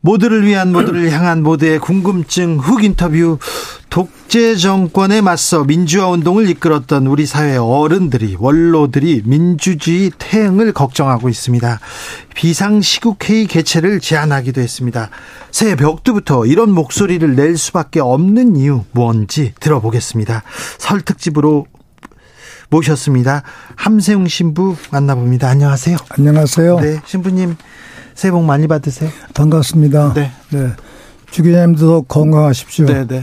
모두를 위한 모두를 향한 모두의 궁금증 훅 인터뷰 독재 정권에 맞서 민주화 운동을 이끌었던 우리 사회 어른들이 원로들이 민주주의 태행을 걱정하고 있습니다. 비상시국회의 개최를 제안하기도 했습니다. 새벽 때부터 이런 목소리를 낼 수밖에 없는 이유 뭔지 들어보겠습니다. 설 특집으로 모셨습니다. 함세웅 신부 만나봅니다. 안녕하세요. 안녕하세요. 네, 신부님 새해 복 많이 받으세요. 반갑습니다. 네. 네. 주기자님도 건강하십시오. 네, 네.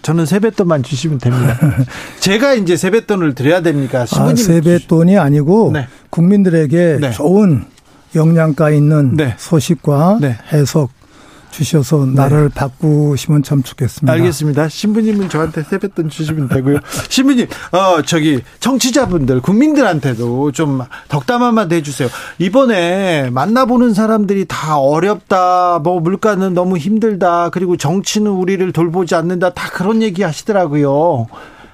저는 세뱃돈만 주시면 됩니다. 제가 이제 세뱃돈을 드려야 됩니까? 아, 세뱃돈이 아니고 네. 국민들에게 네. 좋은 영양가 있는 네. 소식과 네. 해석 주셔서 나를 네. 바꾸시면 참 좋겠습니다. 알겠습니다. 신부님은 저한테 세뱃돈 주시면 되고요. 신부님, 어, 저기, 청취자분들, 국민들한테도 좀 덕담 한마디 해주세요. 이번에 만나보는 사람들이 다 어렵다, 뭐, 물가는 너무 힘들다, 그리고 정치는 우리를 돌보지 않는다, 다 그런 얘기 하시더라고요.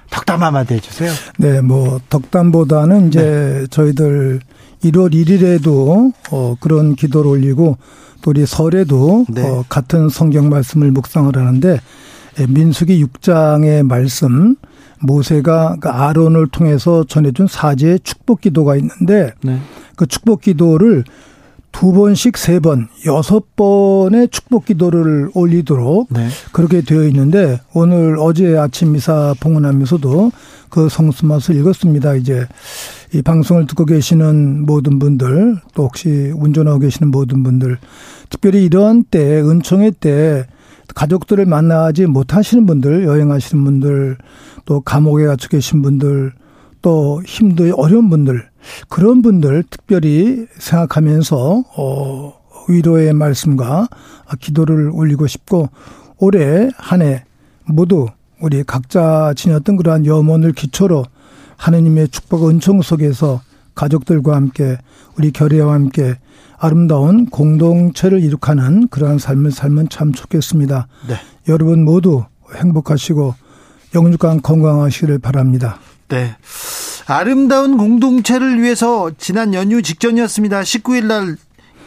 덕담 한마디 해주세요. 네, 뭐, 덕담보다는 이제 네. 저희들 1월 1일에도 어, 그런 기도를 올리고 또 우리 설에도 네. 어, 같은 성경 말씀을 묵상을 하는데 예, 민수기 6장의 말씀 모세가 그 아론을 통해서 전해준 사제의 축복 기도가 있는데 네. 그 축복 기도를 두 번씩 세 번, 여섯 번의 축복 기도를 올리도록 네. 그렇게 되어 있는데 오늘 어제 아침 미사 봉헌하면서도 그 성수맛을 읽었습니다. 이제 이 방송을 듣고 계시는 모든 분들 또 혹시 운전하고 계시는 모든 분들 특별히 이런 때 은총회 때 가족들을 만나지 못하시는 분들 여행하시는 분들 또 감옥에 갇혀 계신 분들 또 힘도 어려운 분들 그런 분들 특별히 생각하면서 어 위로의 말씀과 기도를 올리고 싶고 올해 한 해 모두 우리 각자 지녔던 그러한 염원을 기초로 하느님의 축복 은총 속에서 가족들과 함께 우리 결의와 함께 아름다운 공동체를 이룩하는 그러한 삶을 살면 참 좋겠습니다. 네. 여러분 모두 행복하시고 영육간 건강하시기를 바랍니다. 네. 아름다운 공동체를 위해서 지난 연휴 직전이었습니다. 19일 날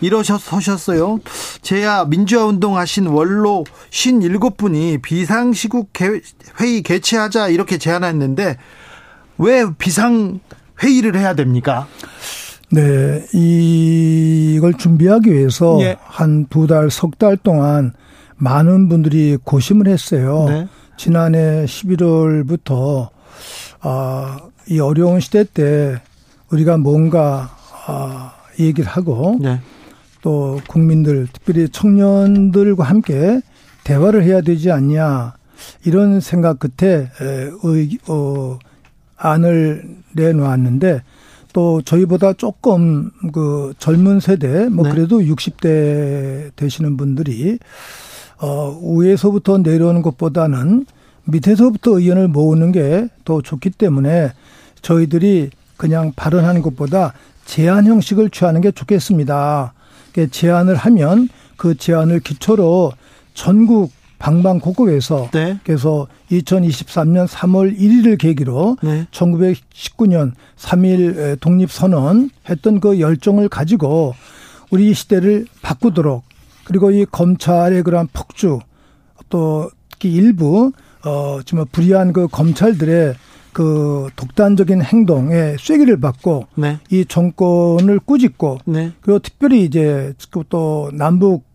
일어서셨어요. 제야 민주화 운동하신 원로 57분이 비상시국 회의 개최하자 이렇게 제안했는데 왜 비상 회의를 해야 됩니까? 네, 이걸 준비하기 위해서 예. 한두 달, 석 달 동안 많은 분들이 고심을 했어요. 네. 지난해 11월부터 아, 이 어려운 시대 때 우리가 뭔가 아, 얘기를 하고 네. 또 국민들 특별히 청년들과 함께 대화를 해야 되지 않냐 이런 생각 끝에 의, 어, 안을 내놓았는데 또 저희보다 조금 그 젊은 세대 뭐 네. 그래도 60대 되시는 분들이 어 위에서부터 내려오는 것보다는 밑에서부터 의견을 모으는 게 더 좋기 때문에 저희들이 그냥 발언하는 것보다 제안 형식을 취하는 게 좋겠습니다. 제안을 하면 그 제안을 기초로 전국 방방곡곡에서 네. 그래서 2023년 3월 1일을 계기로 네. 1919년 3일 독립선언 했던 그 열정을 가지고 우리 시대를 바꾸도록 그리고 이 검찰의 그러한 폭주 또 특히 일부 어 정말 불의한 그 검찰들의 그 독단적인 행동에 쐐기를 받고 네. 이 정권을 꾸짖고 네. 그리고 특별히 이제 또 남북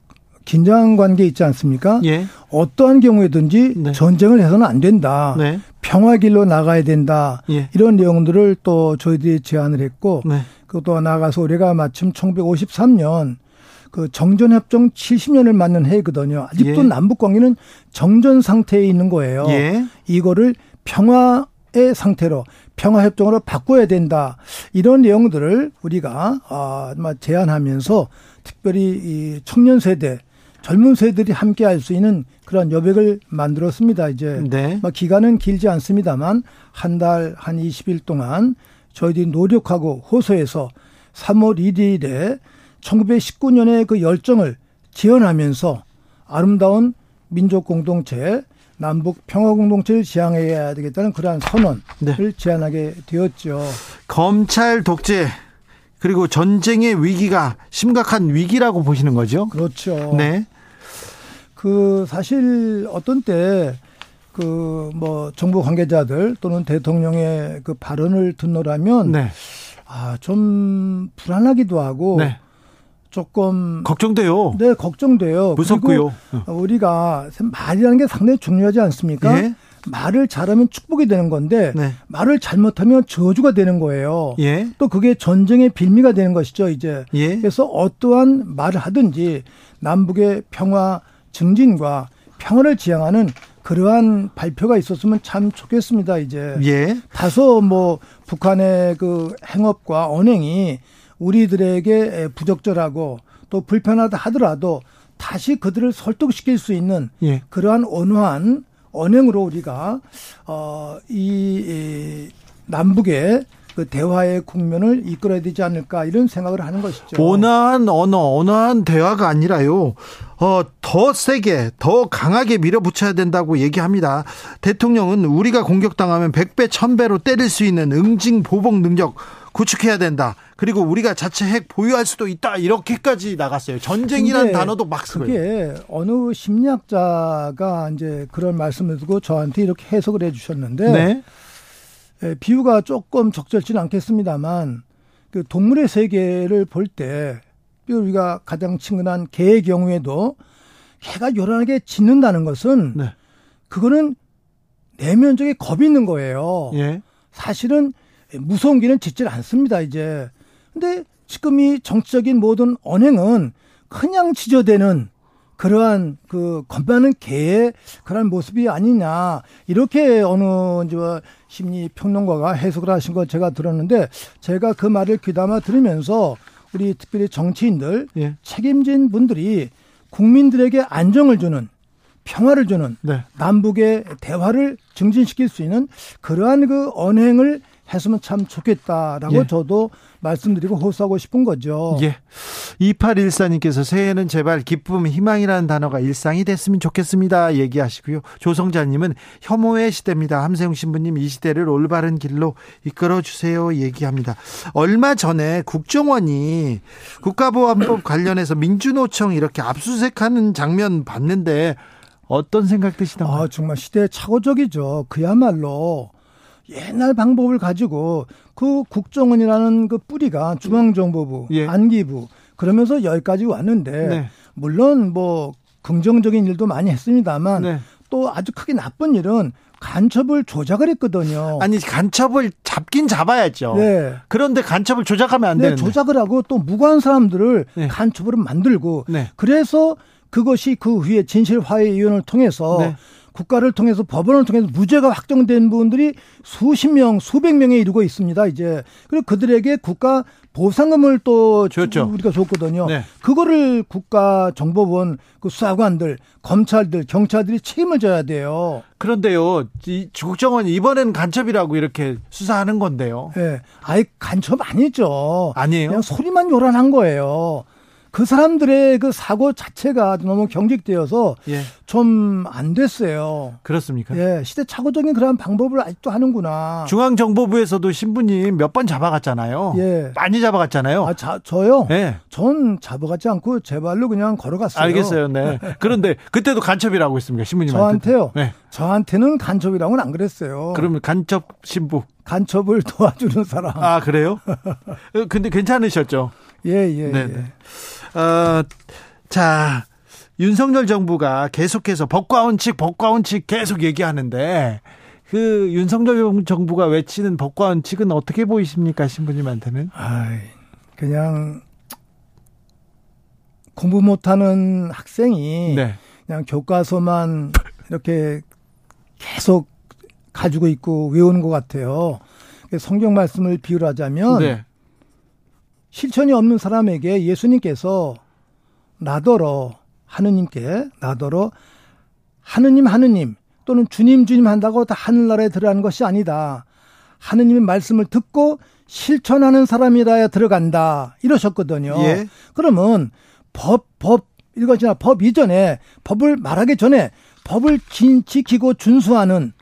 긴장 관계 있지 않습니까? 예. 어떠한 경우에든지 네. 전쟁을 해서는 안 된다. 네. 평화 길로 나가야 된다. 예. 이런 내용들을 또 저희들이 제안을 했고 네. 그것도 나가서 우리가 마침 1953년 그 정전 협정 70년을 맞는 해거든요. 아직도 예. 남북 관계는 정전 상태에 있는 거예요. 예. 이거를 평화 의 상태로 평화협정으로 바꿔야 된다. 이런 내용들을 우리가 아, 제안하면서 특별히 이 청년 세대 젊은 세들이 함께 할 수 있는 그런 여백을 만들었습니다. 이제 네. 뭐 기간은 길지 않습니다만 한달한 20일 동안 저희들이 노력하고 호소해서 3월 1일에 1919년의 그 열정을 지원하면서 아름다운 민족 공동체 남북 평화 공동체를 지향해야 되겠다는 그러한 선언을 네. 제안하게 되었죠. 검찰 독재 그리고 전쟁의 위기가 심각한 위기라고 보시는 거죠? 그렇죠. 네. 그 사실 어떤 때 그 뭐 정부 관계자들 또는 대통령의 그 발언을 듣노라면 네. 아 좀 불안하기도 하고 네. 조금 걱정돼요. 네, 걱정돼요. 무섭고요. 우리가 말이라는 게 상당히 중요하지 않습니까? 예? 말을 잘하면 축복이 되는 건데 네. 말을 잘못하면 저주가 되는 거예요. 예? 또 그게 전쟁의 빌미가 되는 것이죠, 이제. 예? 그래서 어떠한 말을 하든지 남북의 평화 증진과 평화를 지향하는 그러한 발표가 있었으면 참 좋겠습니다, 이제. 예? 다소 뭐 북한의 그 행업과 언행이 우리들에게 부적절하고 또 불편하다 하더라도 다시 그들을 설득시킬 수 있는 예. 그러한 온화한 언행으로 우리가 어이 이 남북의 그 대화의 국면을 이끌어야 되지 않을까 이런 생각을 하는 것이죠. 온화한 언어, 온화한 대화가 아니라요. 어, 더 세게, 더 강하게 밀어붙여야 된다고 얘기합니다. 대통령은 우리가 공격당하면 100배, 1000배로 때릴 수 있는 응징 보복 능력 구축해야 된다. 그리고 우리가 자체 핵 보유할 수도 있다. 이렇게까지 나갔어요. 전쟁이라는 단어도 막 쓰고요. 그게 어느 심리학자가 이제 그런 말씀을 두고 저한테 이렇게 해석을 해 주셨는데 네. 예, 비유가 조금 적절치는 않겠습니다만 그 동물의 세계를 볼 때 우리가 가장 친근한 개의 경우에도 개가 요란하게 짖는다는 것은 네. 그거는 내면적인 겁이 있는 거예요. 예. 사실은 무서운 개는 짖질 않습니다, 이제. 근데 지금 이 정치적인 모든 언행은 그냥 지저대는 그러한 그 건반은 개의 그런 모습이 아니냐 이렇게 어느 이제 심리 평론가가 해석을 하신 거 제가 들었는데 제가 그 말을 귀담아 들으면서 우리 특별히 정치인들 예. 책임진 분들이 국민들에게 안정을 주는 평화를 주는 네. 남북의 대화를 증진시킬 수 있는 그러한 그 언행을 했으면 참 좋겠다라고 예. 저도 말씀드리고 호소하고 싶은 거죠. 예. 2814님께서 새해는 제발 기쁨, 희망이라는 단어가 일상이 됐으면 좋겠습니다. 얘기하시고요. 조성자님은 혐오의 시대입니다. 함세웅 신부님 이 시대를 올바른 길로 이끌어 주세요. 얘기합니다. 얼마 전에 국정원이 국가보안법 관련해서 민주노총 이렇게 압수수색하는 장면 봤는데 어떤 생각 드시나요? 아, 정말 시대 착오적이죠. 그야말로 옛날 방법을 가지고 그 국정원이라는 그 뿌리가 중앙정보부, 예. 안기부 그러면서 여기까지 왔는데 네. 물론 뭐 긍정적인 일도 많이 했습니다만 네. 또 아주 크게 나쁜 일은 간첩을 조작을 했거든요. 아니 간첩을 잡긴 잡아야죠. 네. 그런데 간첩을 조작하면 안 네, 되는데. 조작을 하고 또 무고한 사람들을 네. 간첩으로 만들고 네. 그래서 그것이 그 후에 진실화해위원을 통해서 네. 국가를 통해서 법원을 통해서 무죄가 확정된 분들이 수십 명, 수백 명에 이르고 있습니다. 이제 그리고 그들에게 국가 보상금을 또 줬죠. 우리가 줬거든요. 네. 그거를 국가 정보원 그 수사관들, 검찰들, 경찰들이 책임을 져야 돼요. 그런데요, 이 국정원이 이번에는 간첩이라고 이렇게 수사하는 건데요. 예. 네. 아예 간첩 아니죠. 아니에요. 그냥 소리만 요란한 거예요. 그 사람들의 그 사고 자체가 너무 경직되어서 예. 좀안 됐어요. 그렇습니까? 예, 시대착오적인 그런 방법을 아직도 하는구나. 중앙정보부에서도 신부님 몇 번 잡아갔잖아요. 예. 많이 잡아갔잖아요. 아, 자, 저요? 예. 전 잡아가지 않고 제 발로 그냥 걸어갔어요. 알겠어요. 네. 그런데 그때도 간첩이라고 했습니까? 신부님한테. 저한테요? 네. 저한테는 간첩이라고는 안 그랬어요. 그러면 간첩 신부. 간첩을 도와주는 사람. 아, 그래요? 근데 괜찮으셨죠? 예, 예. 네. 예. 어, 자, 윤석열 정부가 계속해서 법과 원칙, 법과 원칙 계속 얘기하는데 그 윤석열 정부가 외치는 법과 원칙은 어떻게 보이십니까, 신부님한테는? 아, 그냥 공부 못하는 학생이 네. 그냥 교과서만 이렇게 계속 가지고 있고 외우는 것 같아요. 성경 말씀을 비유하자면 네. 실천이 없는 사람에게 예수님께서 나더러 하느님께 나더러 하느님 하느님 또는 주님 주님 한다고 다 하늘나라에 들어가는 것이 아니다. 하느님의 말씀을 듣고 실천하는 사람이라야 들어간다. 이러셨거든요. 예. 그러면 법, 법, 이것이나 법 이전에 법을 말하기 전에 법을 지키고 준수하는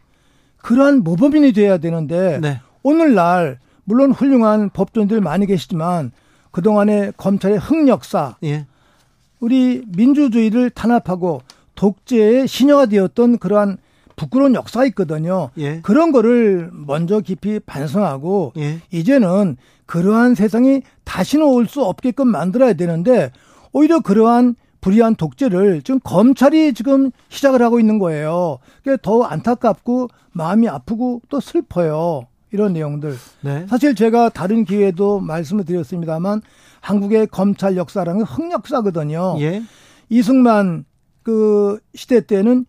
그러한 모범인이 돼야 되는데 네. 오늘날 물론 훌륭한 법조인들 많이 계시지만 그동안의 검찰의 흑역사 예. 우리 민주주의를 탄압하고 독재의 신여가 되었던 그러한 부끄러운 역사가 있거든요. 예. 그런 거를 먼저 깊이 반성하고 예. 이제는 그러한 세상이 다시는 올 수 없게끔 만들어야 되는데 오히려 그러한 불의한 독재를 지금 검찰이 지금 시작을 하고 있는 거예요. 그게 더 안타깝고 마음이 아프고 또 슬퍼요. 이런 내용들. 네. 사실 제가 다른 기회에도 말씀을 드렸습니다만 한국의 검찰 역사라는 흑역사거든요. 예. 이승만 그 시대 때는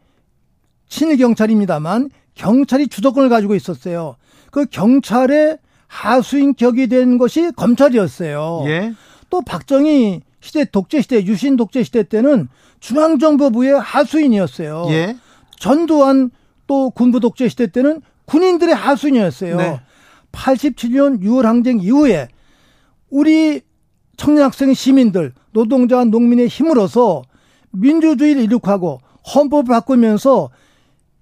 친일 경찰입니다만 경찰이 주도권을 가지고 있었어요. 그 경찰의 하수인 격이 된 것이 검찰이었어요. 예. 또 박정희 시대 독재 시대 유신 독재 시대 때는 중앙정보부의 하수인이었어요. 예. 전두환 또 군부 독재 시대 때는 군인들의 하수인이었어요. 네. 87년 6월 항쟁 이후에 우리 청년 학생 시민들 노동자와 농민의 힘으로서 민주주의를 이룩하고 헌법을 바꾸면서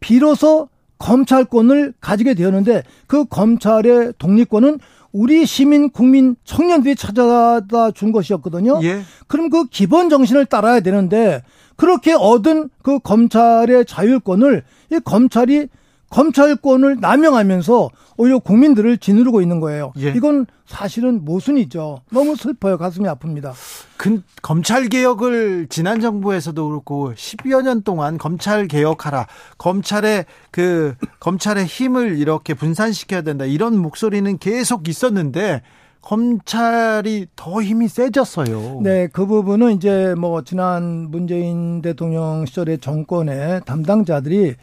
비로소 검찰권을 가지게 되었는데 그 검찰의 독립권은 우리 시민, 국민, 청년들이 찾아다 준 것이었거든요. 예. 그럼 그 기본 정신을 따라야 되는데 그렇게 얻은 그 검찰의 자율권을 이 검찰이 검찰권을 남용하면서 오히려 국민들을 지누르고 있는 거예요. 예. 이건 사실은 모순이죠. 너무 슬퍼요. 가슴이 아픕니다. 근, 검찰 개혁을 지난 정부에서도 그렇고 10여 년 동안 검찰 개혁하라. 검찰의 그 검찰의 힘을 이렇게 분산시켜야 된다. 이런 목소리는 계속 있었는데 검찰이 더 힘이 세졌어요. 네, 그 부분은 이제 뭐 지난 문재인 대통령 시절의 정권의 담당자들이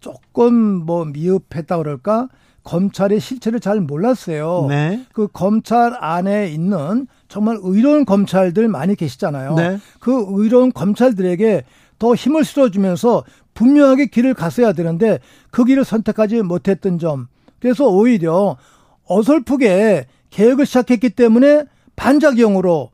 조금 뭐 미흡했다 그럴까? 검찰의 실체를 잘 몰랐어요. 네. 그 검찰 안에 있는 정말 의로운 검찰들 많이 계시잖아요. 네. 그 의로운 검찰들에게 더 힘을 실어주면서 분명하게 길을 갔어야 되는데 그 길을 선택하지 못했던 점. 그래서 오히려 어설프게 개혁을 시작했기 때문에 반작용으로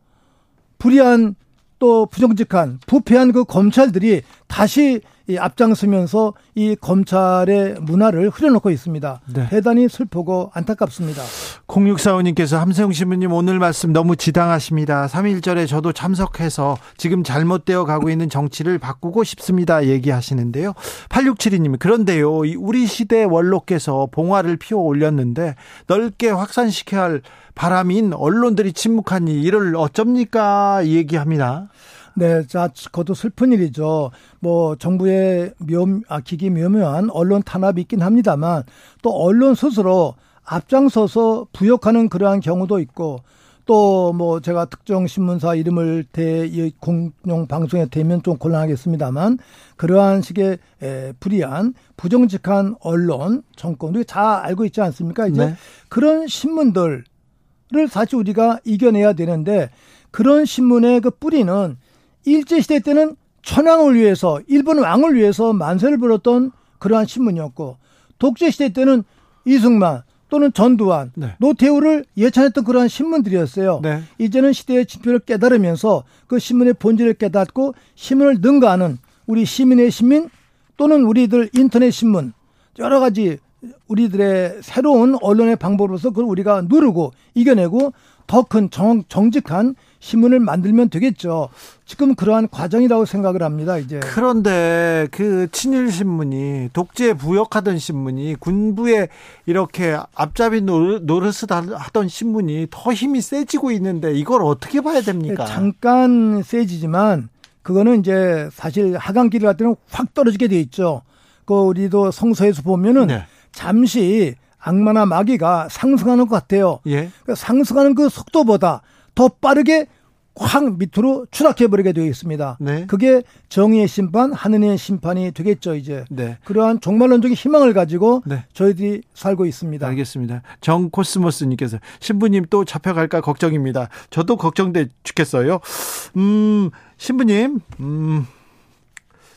불의한 또 부정직한 부패한 그 검찰들이 다시 이 앞장서면서 이 검찰의 문화를 흐려놓고 있습니다. 네. 대단히 슬프고 안타깝습니다. 0645님께서 함세웅 신부님 오늘 말씀 너무 지당하십니다. 3.1절에 저도 참석해서 지금 잘못되어 가고 있는 정치를 바꾸고 싶습니다. 얘기하시는데요. 8672님 그런데요. 우리 시대 원로께서 봉화를 피워 올렸는데 넓게 확산시켜야 할 바람인 언론들이 침묵하니 이를 어쩝니까? 얘기합니다. 네, 자, 그것도 슬픈 일이죠. 뭐 정부의 묘, 아, 기기 묘묘한 언론 탄압이 있긴 합니다만 또 언론 스스로 앞장서서 부역하는 그러한 경우도 있고 또 뭐 제가 특정 신문사 이름을 대 공용 방송에 대면 좀 곤란하겠습니다만 그러한 식의 에, 불이한 부정직한 언론 정권들이 다 알고 있지 않습니까? 이제 네. 그런 신문들을 사실 우리가 이겨내야 되는데 그런 신문의 그 뿌리는 일제시대 때는 천황을 위해서 일본 왕을 위해서 만세를 불었던 그러한 신문이었고 독재시대 때는 이승만 또는 전두환, 네. 노태우를 예찬했던 그러한 신문들이었어요. 네. 이제는 시대의 지표를 깨달으면서 그 신문의 본질을 깨닫고 신문을 능가하는 우리 시민의 시민 또는 우리들 인터넷 신문 여러 가지 우리들의 새로운 언론의 방법으로서 그걸 우리가 누르고 이겨내고 더 큰 정직한 신문을 만들면 되겠죠. 지금 그러한 과정이라고 생각을 합니다, 이제. 그런데 그 친일 신문이 독재 부역하던 신문이 군부에 이렇게 앞잡이 노릇을 하던 신문이 더 힘이 세지고 있는데 이걸 어떻게 봐야 됩니까? 네, 잠깐 세지지만 그거는 이제 사실 하강기를 할 때는 확 떨어지게 돼 있죠. 그 우리도 성서에서 보면은 네. 잠시 악마나 마귀가 상승하는 것 같아요. 예. 그 상승하는 그 속도보다 더 빠르게 확 밑으로 추락해버리게 되어 있습니다. 네. 그게 정의의 심판, 하느님의 심판이 되겠죠, 이제. 네. 그러한 종말론적인 희망을 가지고 네. 저희들이 살고 있습니다. 알겠습니다. 정코스모스님께서 신부님 또 잡혀갈까 걱정입니다. 저도 걱정돼 죽겠어요. 음, 신부님, 음,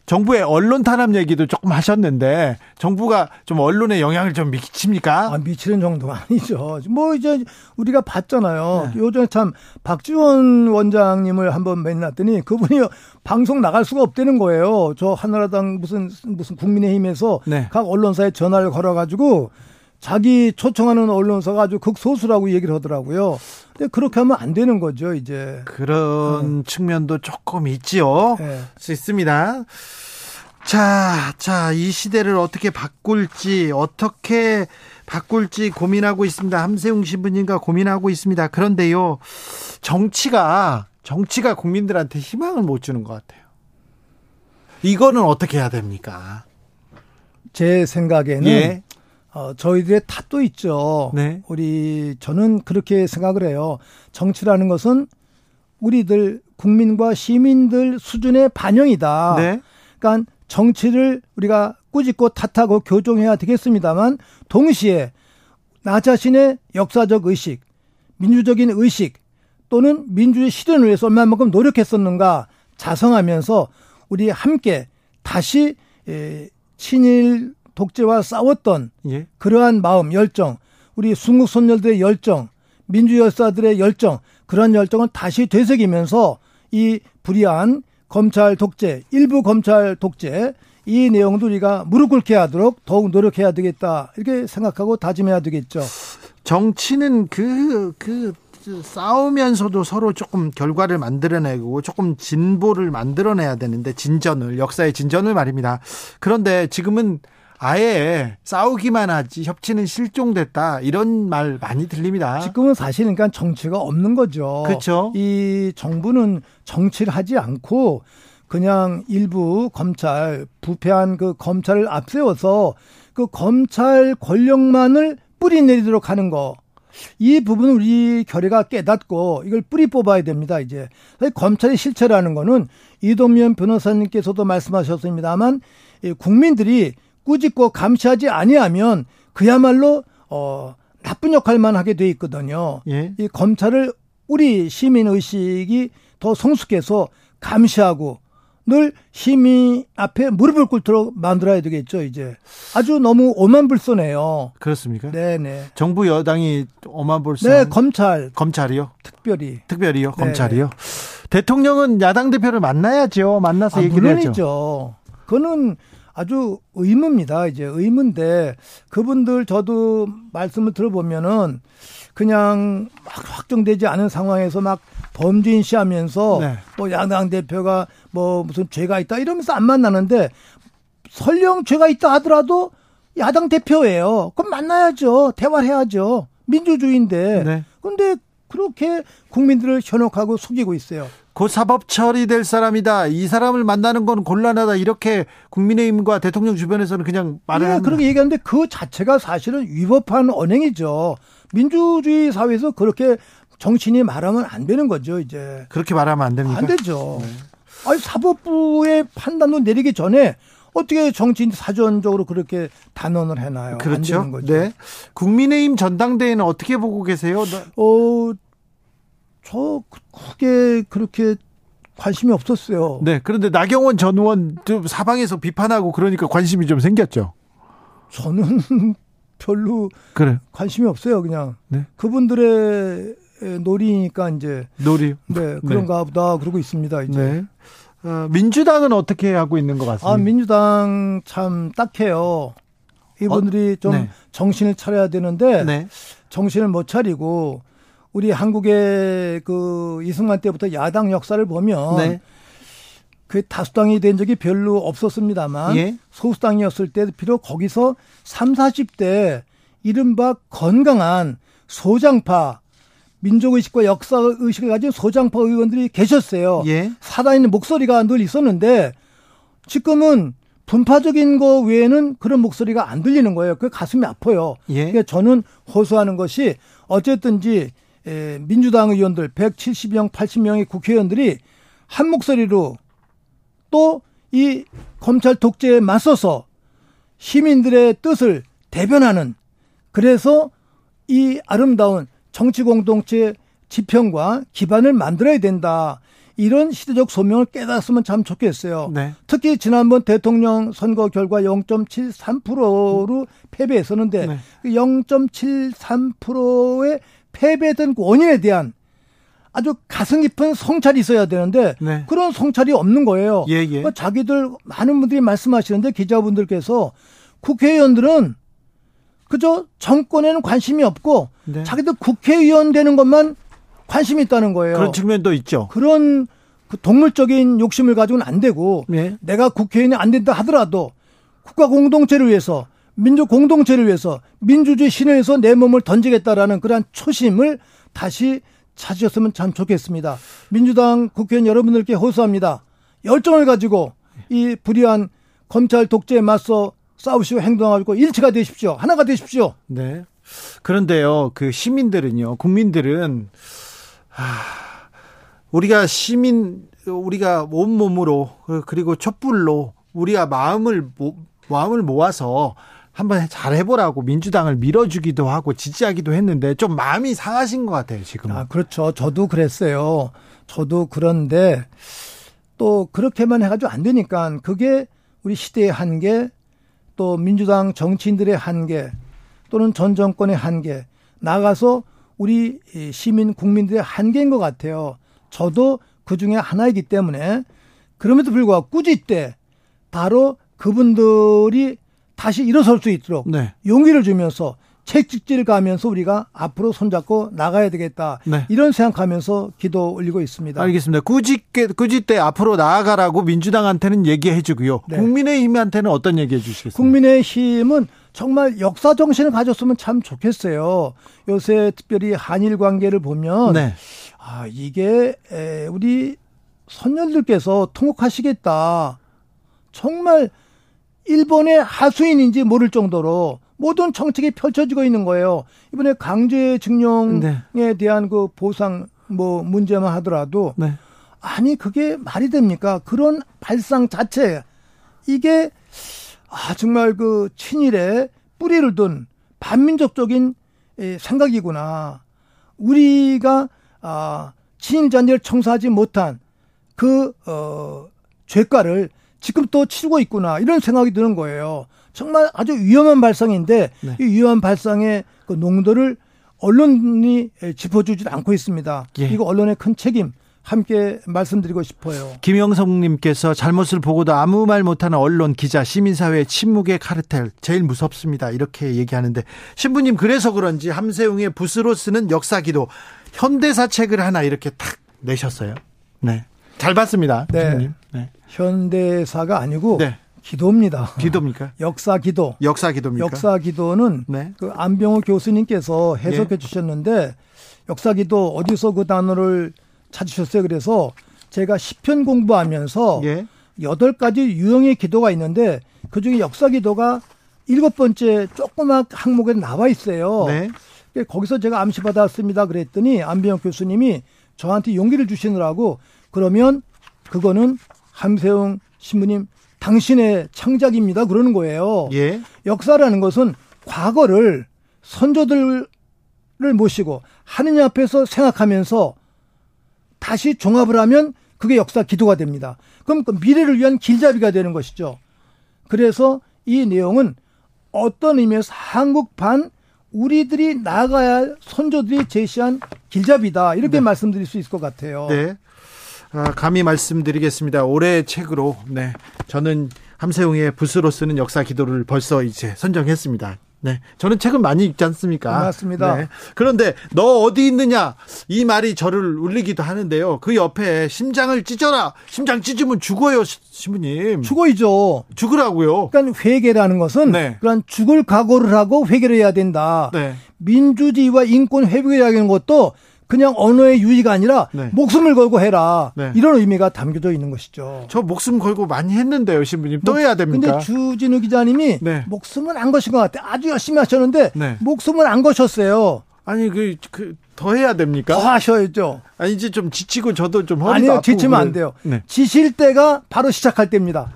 정부의 언론 탄압 얘기도 조금 하셨는데 정부가 좀 언론에 영향을 좀 미칩니까? 아, 미치는 정도가 아니죠. 뭐 이제 우리가 봤잖아요. 네. 요즘에 참 박지원 원장님을 한번 만났더니 그분이 방송 나갈 수가 없다는 거예요. 저 한나라당 무슨 무슨 국민의힘에서 네. 각 언론사에 전화를 걸어가지고 자기 초청하는 언론사가 아주 극소수라고 얘기를 하더라고요. 근데 그렇게 하면 안 되는 거죠, 이제. 그런 음. 측면도 조금 있지요. 네. 수 있습니다. 자, 자, 이 시대를 어떻게 바꿀지, 어떻게 바꿀지 고민하고 있습니다. 함세웅 신부님과 고민하고 있습니다. 그런데요, 정치가, 정치가 국민들한테 희망을 못 주는 것 같아요. 이거는 어떻게 해야 됩니까? 제 생각에는 예. 어, 저희들의 탓도 있죠. 네. 우리 저는 그렇게 생각을 해요. 정치라는 것은 우리들 국민과 시민들 수준의 반영이다. 네. 그러니까 정치를 우리가 꾸짖고 탓하고 교정해야 되겠습니다만 동시에 나 자신의 역사적 의식, 민주적인 의식 또는 민주의 실현을 위해서 얼마만큼 노력했었는가 자성하면서 우리 함께 다시 친일 독재와 싸웠던 예. 그러한 마음, 열정, 우리 순국 선열들의 열정, 민주 열사들의 열정, 그런 열정을 다시 되새기면서 이 불의한 검찰 독재, 일부 검찰 독재 이 내용도 우리가 무릎 꿇게 하도록 더욱 노력해야 되겠다 이렇게 생각하고 다짐해야 되겠죠. 정치는 그, 그, 싸우면서도 서로 조금 결과를 만들어내고 조금 진보를 만들어내야 되는데 진전을 역사의 진전을 말입니다. 그런데 지금은 아예 싸우기만 하지 협치는 실종됐다 이런 말 많이 들립니다. 지금은 사실 그러니까 정치가 없는 거죠. 그렇죠. 이 정부는 정치를 하지 않고 그냥 일부 검찰 부패한 그 검찰을 앞세워서 그 검찰 권력만을 뿌리 내리도록 하는 거. 이 부분은 우리 결의가 깨닫고 이걸 뿌리 뽑아야 됩니다, 이제. 검찰의 실체라는 거는 이동면 변호사님께서도 말씀하셨습니다만 국민들이 꾸짖고 감시하지 아니하면 그야말로 어 나쁜 역할만 하게 돼 있거든요. 예. 이 검찰을 우리 시민 의식이 더 성숙해서 감시하고 늘 힘이 앞에 무릎을 꿇도록 만들어야 되겠죠, 이제. 아주 너무 오만불손해요. 그렇습니까? 네네. 정부 여당이 오만불손. 네, 검찰. 검찰이요? 특별히. 특별히요? 네. 검찰이요? 대통령은 야당 대표를 만나야죠. 만나서 아, 얘기를 물론이죠. 하죠. 그거는 아주 의무입니다. 이제 의무인데 그분들 저도 말씀을 들어보면은 그냥 막 확정되지 않은 상황에서 막 범죄인 시하면서 네. 뭐 야당 대표가 뭐 무슨 죄가 있다 이러면서 안 만나는데 설령 죄가 있다 하더라도 야당 대표예요. 그럼 만나야죠. 대화를 해야죠. 민주주의인데. 네. 근데 그렇게 국민들을 현혹하고 속이고 있어요. 곧 사법 처리될 사람이다. 이 사람을 만나는 건 곤란하다. 이렇게 국민의힘과 대통령 주변에서는 그냥 말을 네, 그렇게 얘기하는데 그 자체가 사실은 위법한 언행이죠. 민주주의 사회에서 그렇게 정치인이 말하면 안 되는 거죠, 이제. 그렇게 말하면 안 됩니까? 안 되죠. 네. 아니, 사법부의 판단도 내리기 전에 어떻게 정치인 사전적으로 그렇게 단언을 해놔요? 그렇죠. 네. 국민의힘 전당대회는 어떻게 보고 계세요? 어, 저 크게 그렇게 관심이 없었어요. 네. 그런데 나경원 전 의원 사방에서 비판하고 그러니까 관심이 좀 생겼죠. 저는 별로 그래. 관심이 없어요. 그냥 네. 그분들의 놀이니까 이제 놀이. 네, 그런가 네. 보다 그러고 있습니다. 이제. 네. 어, 민주당은 어떻게 하고 있는 것 같습니다. 아, 민주당 참 딱해요. 이분들이 어? 좀 네. 정신을 차려야 되는데 네. 정신을 못 차리고 우리 한국의 그 이승만 때부터 야당 역사를 보면 네. 그 다수당이 된 적이 별로 없었습니다만 예? 소수당이었을 때 비록 거기서 3, 40대 이른바 건강한 소장파 민족의식과 역사의식을 가진 소장파 의원들이 계셨어요. 예? 살아있는 목소리가 늘 있었는데 지금은 분파적인 거 외에는 그런 목소리가 안 들리는 거예요. 그 가슴이 아파요. 예? 그러니까 저는 호소하는 것이 어쨌든지 에, 민주당 의원들 170명, 80명의 국회의원들이 한 목소리로 또 이 검찰 독재에 맞서서 시민들의 뜻을 대변하는 그래서 이 아름다운 정치 공동체 지평과 기반을 만들어야 된다. 이런 시대적 소명을 깨닫으면 참 좋겠어요. 네. 특히 지난번 대통령 선거 결과 0.73%로 패배했었는데 네. 0.73%의 그 패배된 원인에 대한 아주 가슴 깊은 성찰이 있어야 되는데 네. 그런 성찰이 없는 거예요. 예, 예. 그러니까 자기들 많은 분들이 말씀하시는데 기자분들께서 국회의원들은 그저 정권에는 관심이 없고 네. 자기들 국회의원 되는 것만 관심이 있다는 거예요. 그런 측면도 있죠. 그런 그 동물적인 욕심을 가지고는 안 되고 네. 내가 국회의원이 안 된다 하더라도 국가 공동체를 위해서 민족 공동체를 위해서 민주주의 신을 해서내 몸을 던지겠다라는 그러한 초심을 다시 찾으셨으면 참 좋겠습니다. 민주당 국회의원 여러분들께 호소합니다. 열정을 가지고 이 불의한 검찰 독재에 맞서 싸우시고 행동하고 일치가 되십시오. 하나가 되십시오. 네. 그런데요, 그 시민들은요, 국민들은 아, 우리가 시민 우리가 온몸으로 그리고 촛불로 우리가 마음을 마음을 모아서 한번 잘 해보라고 민주당을 밀어주기도 하고 지지하기도 했는데 좀 마음이 상하신 것 같아요 지금. 아 그렇죠. 저도 그랬어요. 저도 그런데 또 그렇게만 해가지고 안 되니까 그게 우리 시대의 한계, 또 민주당 정치인들의 한계, 또는 전 정권의 한계, 나가서 우리 시민 국민들의 한계인 것 같아요. 저도 그 중에 하나이기 때문에 그럼에도 불구하고 꾸짖 때 바로 그분들이 다시 일어설 수 있도록 네. 용기를 주면서 책찍질 가면서 우리가 앞으로 손잡고 나가야 되겠다. 네. 이런 생각하면서 기도 올리고 있습니다. 알겠습니다. 꾸짖게, 꾸짖 때 앞으로 나아가라고 민주당한테는 얘기해 주고요. 네. 국민의힘한테는 어떤 얘기해 주시겠습니까? 국민의힘은 정말 역사 정신을 가졌으면 참 좋겠어요. 요새 특별히 한일 관계를 보면 네. 아 이게 에, 우리 선녀들께서 통곡하시겠다. 정말 일본의 하수인인지 모를 정도로 모든 정책이 펼쳐지고 있는 거예요. 이번에 강제징용에 네. 대한 그 보상 뭐 문제만 하더라도 네. 아니 그게 말이 됩니까? 그런 발상 자체 이게 아, 정말 그 친일에 뿌리를 둔 반민족적인 생각이구나. 우리가 아, 친일 잔재를 청소하지 못한 그, 어, 죄가를 지금 또 치르고 있구나. 이런 생각이 드는 거예요. 정말 아주 위험한 발상인데 네. 이 위험한 발상의 그 농도를 언론이 짚어주지 않고 있습니다. 예. 이거 언론의 큰 책임 함께 말씀드리고 싶어요. 김영성님께서 잘못을 보고도 아무 말 못하는 언론, 기자, 시민사회 침묵의 카르텔 제일 무섭습니다. 이렇게 얘기하는데 신부님 그래서 그런지 함세웅의 붓으로 쓰는 역사기도 현대사 책을 하나 이렇게 탁 내셨어요. 네, 잘 봤습니다. 네. 네. 현대사가 아니고 네. 기도입니다. 기도입니까? 역사 기도. 역사 기도입니까? 역사 기도는 네. 그 안병호 교수님께서 해석해 네. 주셨는데 역사 기도 어디서 그 단어를 찾으셨어요. 그래서 제가 시편 공부하면서 예. 여덟 가지 유형의 기도가 있는데 그 중에 역사 기도가 일곱 번째 조그맣 항목에 나와 있어요. 네. 거기서 제가 암시 받았습니다. 그랬더니 안병혁 교수님이 저한테 용기를 주시느라고 그러면 그거는 함세웅 신부님 당신의 창작입니다. 그러는 거예요. 예. 역사라는 것은 과거를 선조들을 모시고 하느님 앞에서 생각하면서 다시 종합을 하면 그게 역사 기도가 됩니다. 그럼 그 미래를 위한 길잡이가 되는 것이죠. 그래서 이 내용은 어떤 의미에서 한국판 우리들이 나가야 할 선조들이 제시한 길잡이다. 이렇게 네. 말씀드릴 수 있을 것 같아요. 네. 아, 감히 말씀드리겠습니다. 올해의 책으로, 네. 저는 함세웅의 붓으로 쓰는 역사 기도를 벌써 이제 선정했습니다. 네. 저는 책은 많이 읽지 않습니까? 맞습니다. 네. 그런데 너 어디 있느냐? 이 말이 저를 울리기도 하는데요. 그 옆에 심장을 찢어라. 심장 찢으면 죽어요, 신부님. 죽어이죠. 죽으라고요. 그러니까 회계라는 것은 네. 그런 죽을 각오를 하고 회계를 해야 된다. 네. 민주주의와 인권 회복이라는 것도 그냥 언어의 유의가 아니라 네. 목숨을 걸고 해라. 네. 이런 의미가 담겨져 있는 것이죠. 저 목숨 걸고 많이 했는데요, 신부님. 또 목, 해야 됩니까? 근데 주진우 기자님이 네. 목숨은 안 거신 것 같아요. 아주 열심히 하셨는데 네. 목숨을 안 거셨어요. 아니 그, 그, 더 해야 됩니까? 더 하셔야죠. 아니, 이제 좀 지치고 저도 좀 허리도 아니요, 지치면 안 돼요. 네. 지실 때가 바로 시작할 때입니다.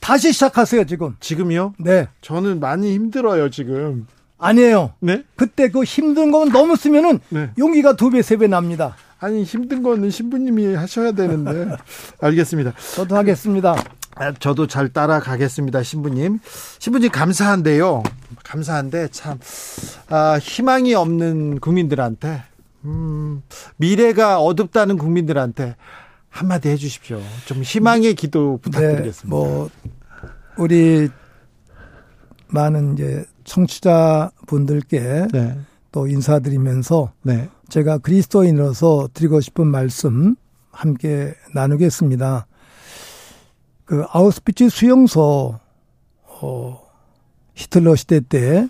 다시 시작하세요, 지금. 지금요? 네. 저는 많이 힘들어요, 지금. 아니에요. 네? 그때 그 힘든 거면 너무 쓰면은 네. 용기가 두 배, 세 배 납니다. 아니 힘든 거는 신부님이 하셔야 되는데 알겠습니다. 저도 하겠습니다. 아, 저도 잘 따라가겠습니다, 신부님. 신부님 감사한데요. 감사한데 참 아, 희망이 없는 국민들한테 음, 미래가 어둡다는 국민들한테 한마디 해 주십시오. 좀 희망의 기도 부탁드리겠습니다. 네, 뭐 우리 많은 이제 청취자분들께 네. 또 인사드리면서 네. 제가 그리스도인으로서 드리고 싶은 말씀 함께 나누겠습니다. 그 아우스피츠 수용소 어 히틀러 시대 때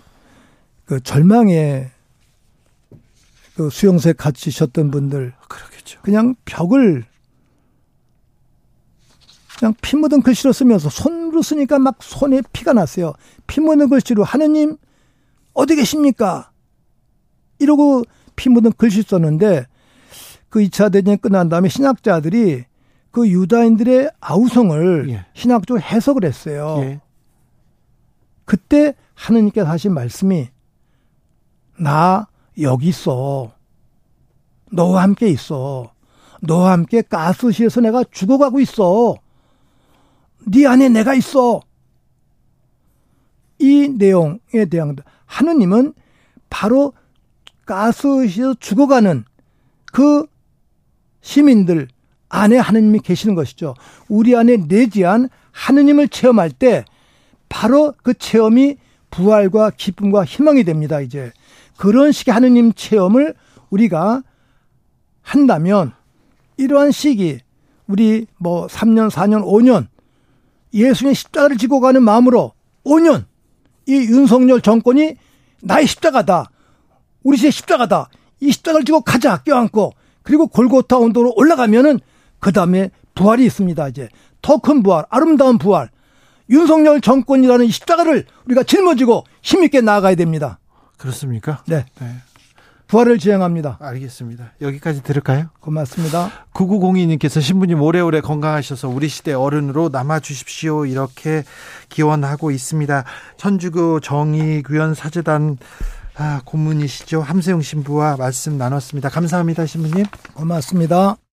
그 절망의 그 수용소에 갇히셨던 분들 그렇겠죠. 그냥 벽을 그냥 피 묻은 글씨로 쓰면서 손으로 쓰니까 막 손에 피가 났어요. 피 묻은 글씨로 하느님 어디 계십니까? 이러고 피 묻은 글씨 썼는데 그 2차 대전이 끝난 다음에 신학자들이 그 유다인들의 아우성을 예. 신학적으로 해석을 했어요. 예. 그때 하느님께서 하신 말씀이 나 여기 있어. 너와 함께 있어. 너와 함께 가스시에서 내가 죽어가고 있어. 네 안에 내가 있어. 이 내용에 대한 하느님은 바로 가스시에서 죽어가는 그 시민들 안에 하느님이 계시는 것이죠. 우리 안에 내지한 하느님을 체험할 때 바로 그 체험이 부활과 기쁨과 희망이 됩니다, 이제. 그런 식의 하느님 체험을 우리가 한다면 이러한 시기, 우리 뭐 3년, 4년, 5년 예수님의 십자가를 지고 가는 마음으로 5년 이 윤석열 정권이 나의 십자가다. 우리 의 십자가다. 이 십자가를 지고 가자, 껴안고. 그리고 골고타 온도로 올라가면은 그 다음에 부활이 있습니다. 이제 더 큰 부활, 아름다운 부활. 윤석열 정권이라는 십자가를 우리가 짊어지고 힘있게 나아가야 됩니다. 그렇습니까? 네. 네. 부활을 지향합니다. 알겠습니다. 여기까지 들을까요? 고맙습니다. 9902님께서 신부님 오래오래 건강하셔서 우리 시대 어른으로 남아 주십시오. 이렇게 기원하고 있습니다. 천주교 정의구현 사재단 아, 고문이시죠. 함세용 신부와 말씀 나눴습니다. 감사합니다, 신부님. 고맙습니다.